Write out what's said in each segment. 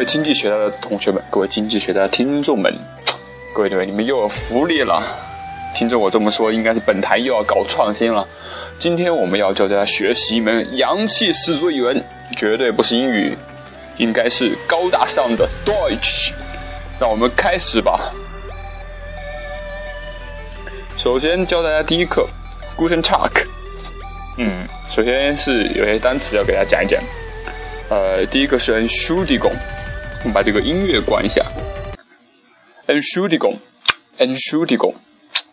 位经济学的同学们，各位经济学的听众们，各位各位，你们又有福利了。听着我这么说，应该是本台又要搞创新了。今天我们要教大家学习一门洋气十足的语文，绝对不是英语，应该是高大上的 Deutsch。让我们开始吧。首先教大家第一课，Guten Tag。嗯，首先是有些单词要给大家讲一讲。呃，第一个是 Schuldigung 我们把这个音乐关一下。Entschuldigung，Entschuldigung，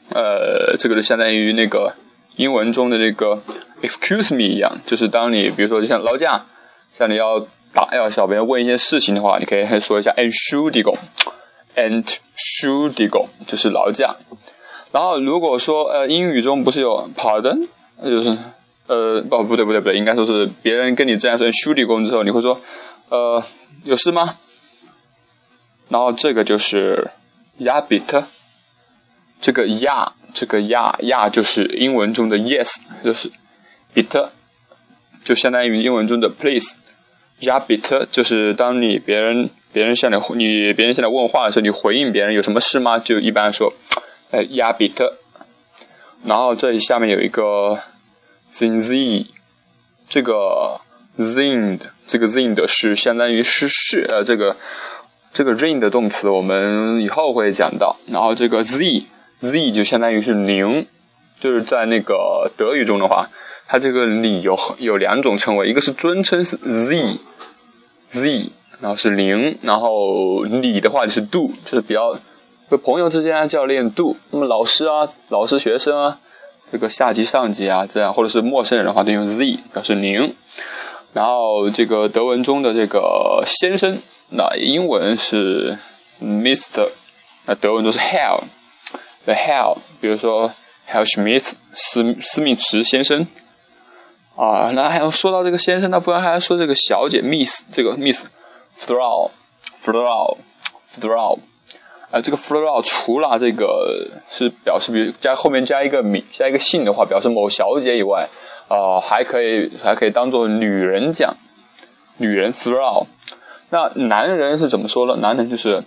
呃，这个就相当于那个英文中的这个 Excuse me 一样，就是当你比如说就像劳驾，像你要打要小朋友问一些事情的话，你可以说一下 Entschuldigung，Entschuldigung 就是劳驾。然后如果说呃英语中不是有 Pardon，就是。呃，不，不对，不对，不对，应该说是别人跟你这样说修理工之后，你会说，呃，有事吗？然后这个就是，ja bitte，这个 ja，这个 ja ja 就是英文中的 yes，就是 bit，就相当于英文中的 please，ja bitte 就是当你别人别人向你你别人向你问话的时候，你回应别人有什么事吗？就一般说，呃，ja bitte，然后这里下面有一个。zinz，这个 zind，这个 zind 是相当于是是呃这个这个 rain 的动词，我们以后会讲到。然后这个 z，z 就相当于是零，就是在那个德语中的话，它这个礼有有两种称谓，一个是尊称是 z，z，然后是零，然后你的话就是 do，就是比较和朋友之间啊，教练 do，那么老师啊，老师学生啊。这个下级、上级啊，这样或者是陌生人的话，都用 Z 表示您。然后这个德文中的这个先生，那英文是 Mister，那德文就是 Hell，The Hell，比如说 Hell Schmidt，斯斯密茨先生。啊，那还要说到这个先生，那不然还要说这个小姐 Miss，这个 Miss，Frau，Frau，Frau。啊，这个 floral 除了这个是表示，比如加后面加一个名，加一个姓的话，表示某小姐以外，啊，还可以还可以当做女人讲，女人 floral。那男人是怎么说呢？男人就是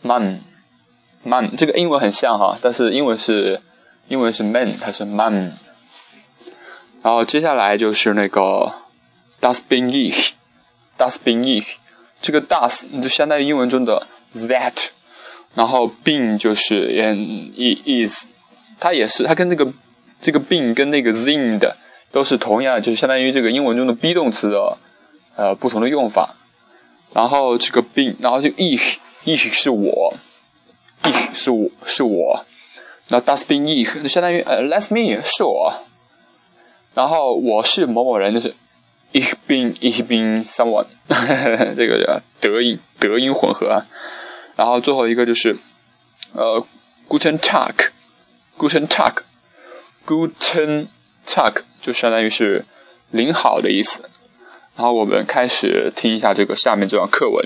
man，man，这个英文很像哈，但是英文是英文是 man，它是 man。然后接下来就是那个 das bin ich，das bin ich，这个 das 就相当于英文中的 that。然后病就是嗯 is，它也是它跟那个这个病跟那个 zin 的都是同样，就是相当于这个英文中的 be 动词的呃不同的用法。然后这个病，然后就 ich ich 是我，ich 是我是我，那 das bin ich 就相当于呃 let's me 是我。然后我是某某人，就是 ich bin ich bin someone，这个叫德音德音混合啊。然后最后一个就是，呃，Guten Tag，Guten Tag，Guten Tag 就相当于是您好的意思。然后我们开始听一下这个下面这段课文。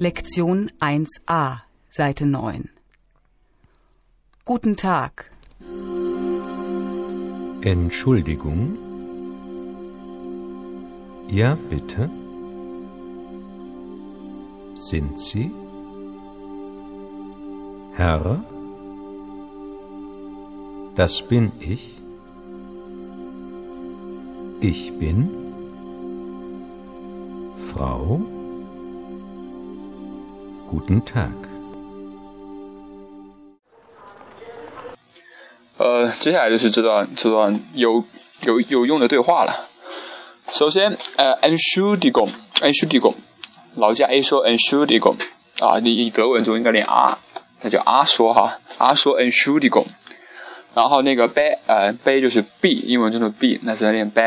Lektion 1a, Seite 9. Guten Tag. Entschuldigung? Ja, bitte? Sind Sie? Herr? Das bin ich? Ich bin? Frau? Guten Tag. 呃，接下来就是这段这段有有有用的对话了。首先，呃，Entschuldigung，Entschuldigung，劳驾 A 说 Entschuldigung，啊，你德文中应该念啊， 那叫阿说哈，阿说 Entschuldigung。然后那个 B，呃，B 就是 B，英文中的 B，那是念 B。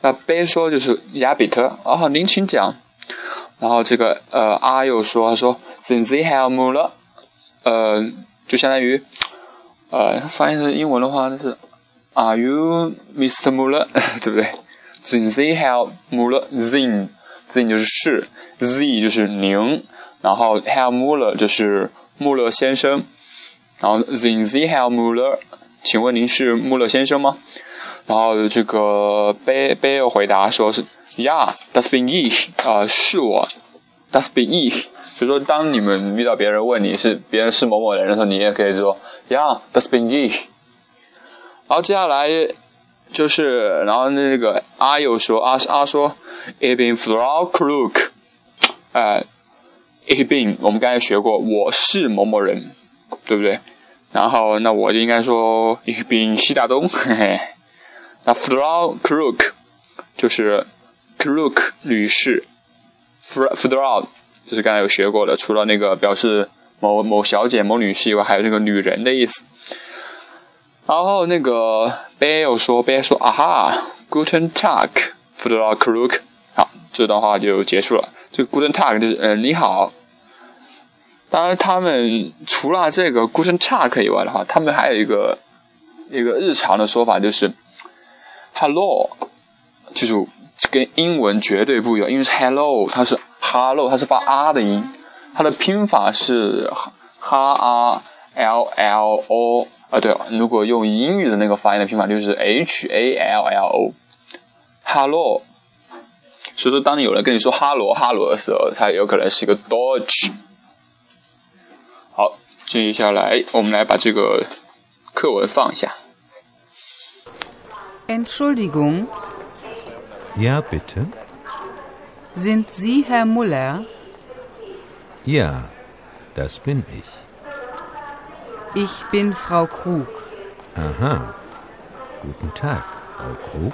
那 B 说就是 Ja bitte，啊，您请讲。然后这个呃阿又说，他说 Sind Sie Herr Müller？呃，就相当于。呃，翻译成英文的话，就是 Are you Mr. Muller？对不对？Then they have Muller. Then then 就是是，Z 就是您，然后 have Muller 就是穆勒先生。然后 Sind Sie Herr Müller？请问您是穆勒先生吗？然后这个贝贝尔回答说是，Yeah，that's been ich，啊、是我，that's been ich。所以说，当你们遇到别人问你是别人是某某人的时候，你也可以说 Yeah，that's been ich。然后接下来就是，然后那个阿又说阿阿说 Ich bin Frau Krug，呃，Ich bin 我们刚才学过，我是某某人，对不对？然后那我就应该说 Ich bin 西大东，嘿嘿。那 Frau Krug 就是 Krug 女士，Fra- Frau 就是刚才有学过的，除了那个表示某某小姐、某女士以外，还有那个女人的意思。然后那个 Bell 说，Bell 说啊哈，Guten Tag，Frau Krug。好，这段话就结束了。这个 Guten Tag 就是呃你好。当然，他们除了这个 Guten Tag 以外的话，他们还有一个一个日常的说法，就是 Hello，记住跟英文绝对不一样，因为 Hello，它是 Hello，它是发啊的音，它的拼法是 H A L L O。啊，对，如果用英语的那个发音的拼法就是 H A L L O，Hello。所以说，当你有人跟你说哈罗哈罗的时候，它有可能是一个 Dodge。好，接下来我们来把这个课文放下。 Entschuldigung, Ja, bitte. sind Sie Herr Muller? Ja, das bin ich. Ich bin Frau Krug. Aha. Guten Tag, Frau Krug.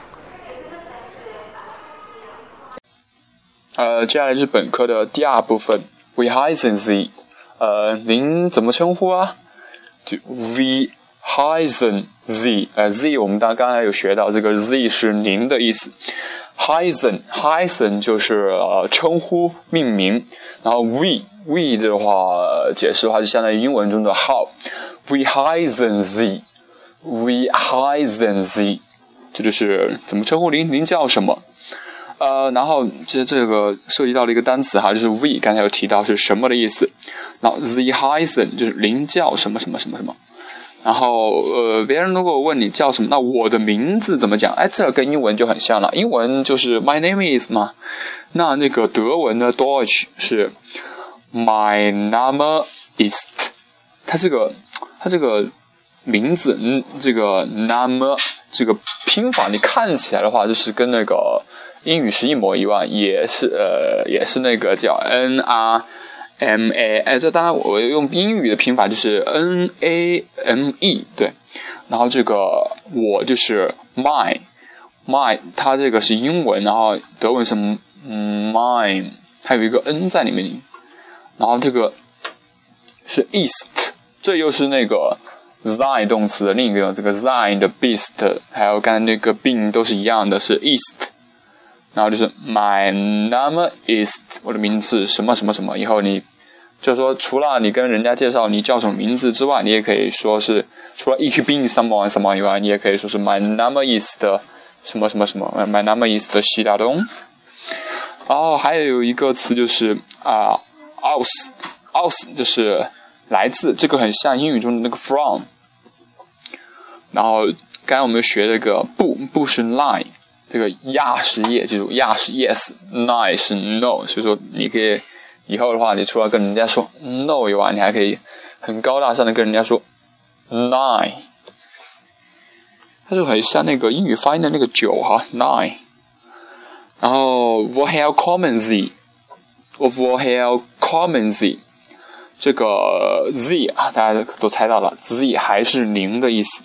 呃，接下来是本课的第二部分，We heißen Sie。 呃，您怎么称呼啊？就 We Heisen Z，。呃，Z 我们刚刚才有学到，这个 Z 是您的意思。Heisen Heisen 就是呃称呼、命名，然后 We We 的话、解释的话就相当于英文中的 How。We heißen Sie。We Heisen Z，。这就是怎么称呼您？您叫什么？呃，然后这这个涉及到了一个单词哈，就是 we，刚才有提到是什么的意思。然后 the heißen 就是您叫什么什么什么什么。然后呃，别人如果问你叫什么，那我的名字怎么讲？哎，这跟英文就很像了。英文就是 my name is 嘛，那那个德文的 Deutsch 是 my Name is，。它这个它这个名字，嗯，这个 Name 这个拼法，你看起来的话，就是跟那个英语是一模一样，也是呃，也是那个叫 N R M A，哎，这当然我用英语的拼法就是 N A M E，对，然后这个我就是 my my，它这个是英文，然后德文是 mine，它有一个 N 在里面，然后这个是 east，这又是那个 sein 动词的另一个这个 sein 的 beast，还有刚才那个 being 都是一样的，是 east。然后就是 my name is 我的名字什么什么什么。以后你就是说，除了你跟人家介绍你叫什么名字之外，你也可以说是除了 ich bin someone someone 以外，你也可以说是 my name is 的什么什么什么，my name is 的西大东。然后还有一个词就是啊、aus aus 就是来自，这个很像英语中的那个 from。然后刚才我们学这个不不是 lie。这个亚是 ye，记住亚是 yes，nine 是 no，所以说你可以以后的话，你除了跟人家说 no 以外，你还可以很高大上的跟人家说 nine，它就很像那个英语发音的那个九哈 nine。然后 woher kommen Sie？woher kommen z 这个 z 啊，大家都猜到了，z 还是零的意思。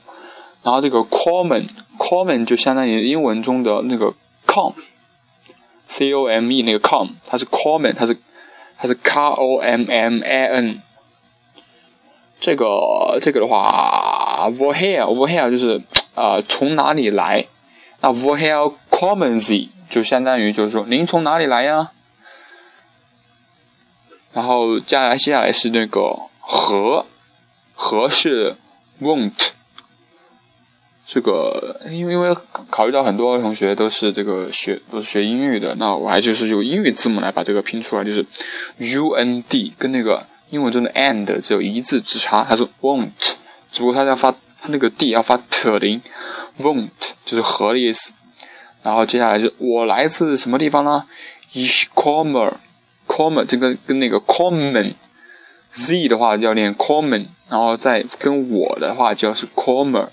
然后这个 common common 就相当于英文中的那个 com，c o m e 那个 com，它是 common，它是它是 c o m m a n。这个这个的话，woher woher 就是啊、从哪里来？那 woher kommen Sie 就相当于就是说您从哪里来呀？然后接下来接下来是那个和和是 won't。这个，因为因为考虑到很多同学都是这个学都是学英语的，那我还就是用英语字母来把这个拼出来，就是 U N D 跟那个英文中的 and 只有一字之差，它是 won't，只不过它要发它那个 d 要发 t 的音，won't 就是和的意思。然后接下来是我来自什么地方呢？Ich komme，komme 这个跟那个 common，z 的话要念 common，然后再跟我的话就是 komme。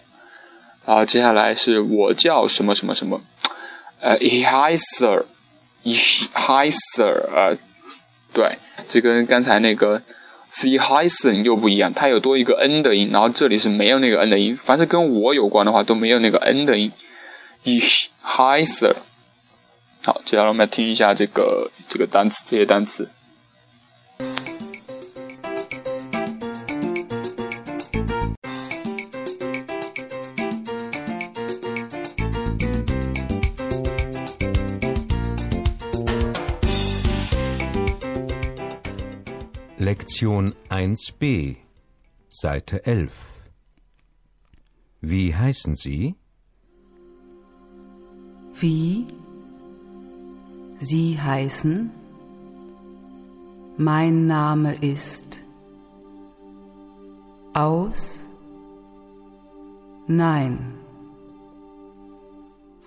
然后接下来是我叫什么什么什么，呃，Ich heiße，Ich heiße，呃，对，这跟刚才那个。C hyphen 又不一样，它有多一个 n 的音，然后这里是没有那个 n 的音。凡是跟我有关的话，都没有那个 n 的音。Ich heiße。好，接下来我们来听一下这个这个单词，这些单词。Lektion 1b, Seite 11. Wie heißen Sie? Wie? Sie heißen? Mein Name ist aus? Nein.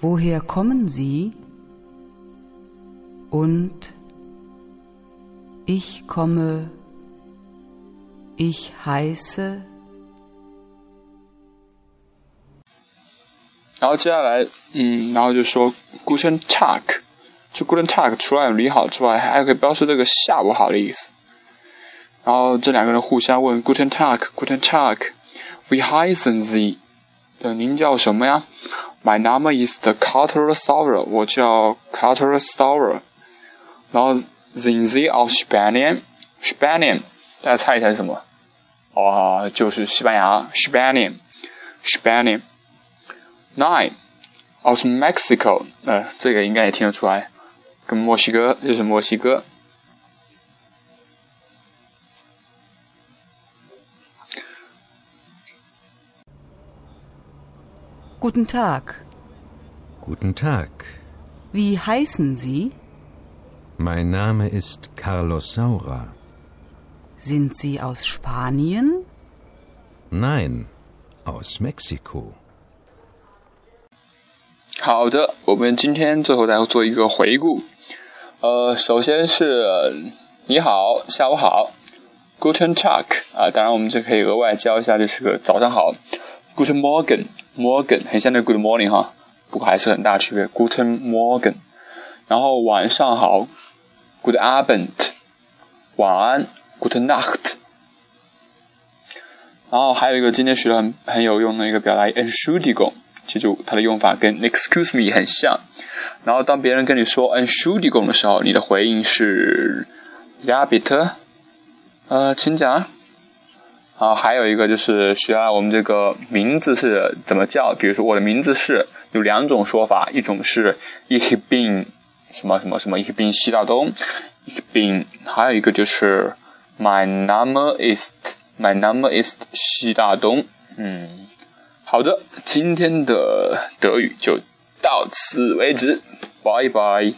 Woher kommen Sie? Und ich komme ich heiße。然后接下来，嗯，然后就说 Guten Tag，就 Guten Tag，除了你好之外，还可以表示这个下午好的意思。然后这两个人互相问 Guten Tag，Guten Tag，We heißen Sie，对，您叫什么呀？My name is the Carter Sauer，我叫 Carter Sauer。然后 Sind Sie aus Spanien？Spanien，大家猜一下是什么？哦，就是西班牙，Spanish，Spanish。Nine of Mexico，呃，这个应该也听得出来，跟墨西哥就是墨西哥。Guten Tag. Guten Tag. Wie heißen Sie? Mein Name ist Carlos Saura. Sind Sie aus Spanien? Nein, aus Mexiko. 好的，我们今天最后再做一个回顾。呃，首先是你好，下午好，Guten Tag 啊，当然我们这可以额外教一下，就是个早上好，Guten Morgen，Morgen 很像那 Good Morning 哈，不过还是很大区别，Guten Morgen。然后晚上好，Good Abend，晚安。Good night。然后还有一个今天学的很很有用的一个表达，Entschuldigung，记住它的用法跟 Excuse me 很像。然后当别人跟你说 Entschuldigung 的时候，你的回应是 Ja bitte，呃，请讲。啊，还有一个就是学下我们这个名字是怎么叫，比如说我的名字是有两种说法，一种是 Ich bin 什么什么什么，Ich bin 西大东，Ich bin，还有一个就是。My name is My name is 西大东。嗯，好的，今天的德语就到此为止，拜拜。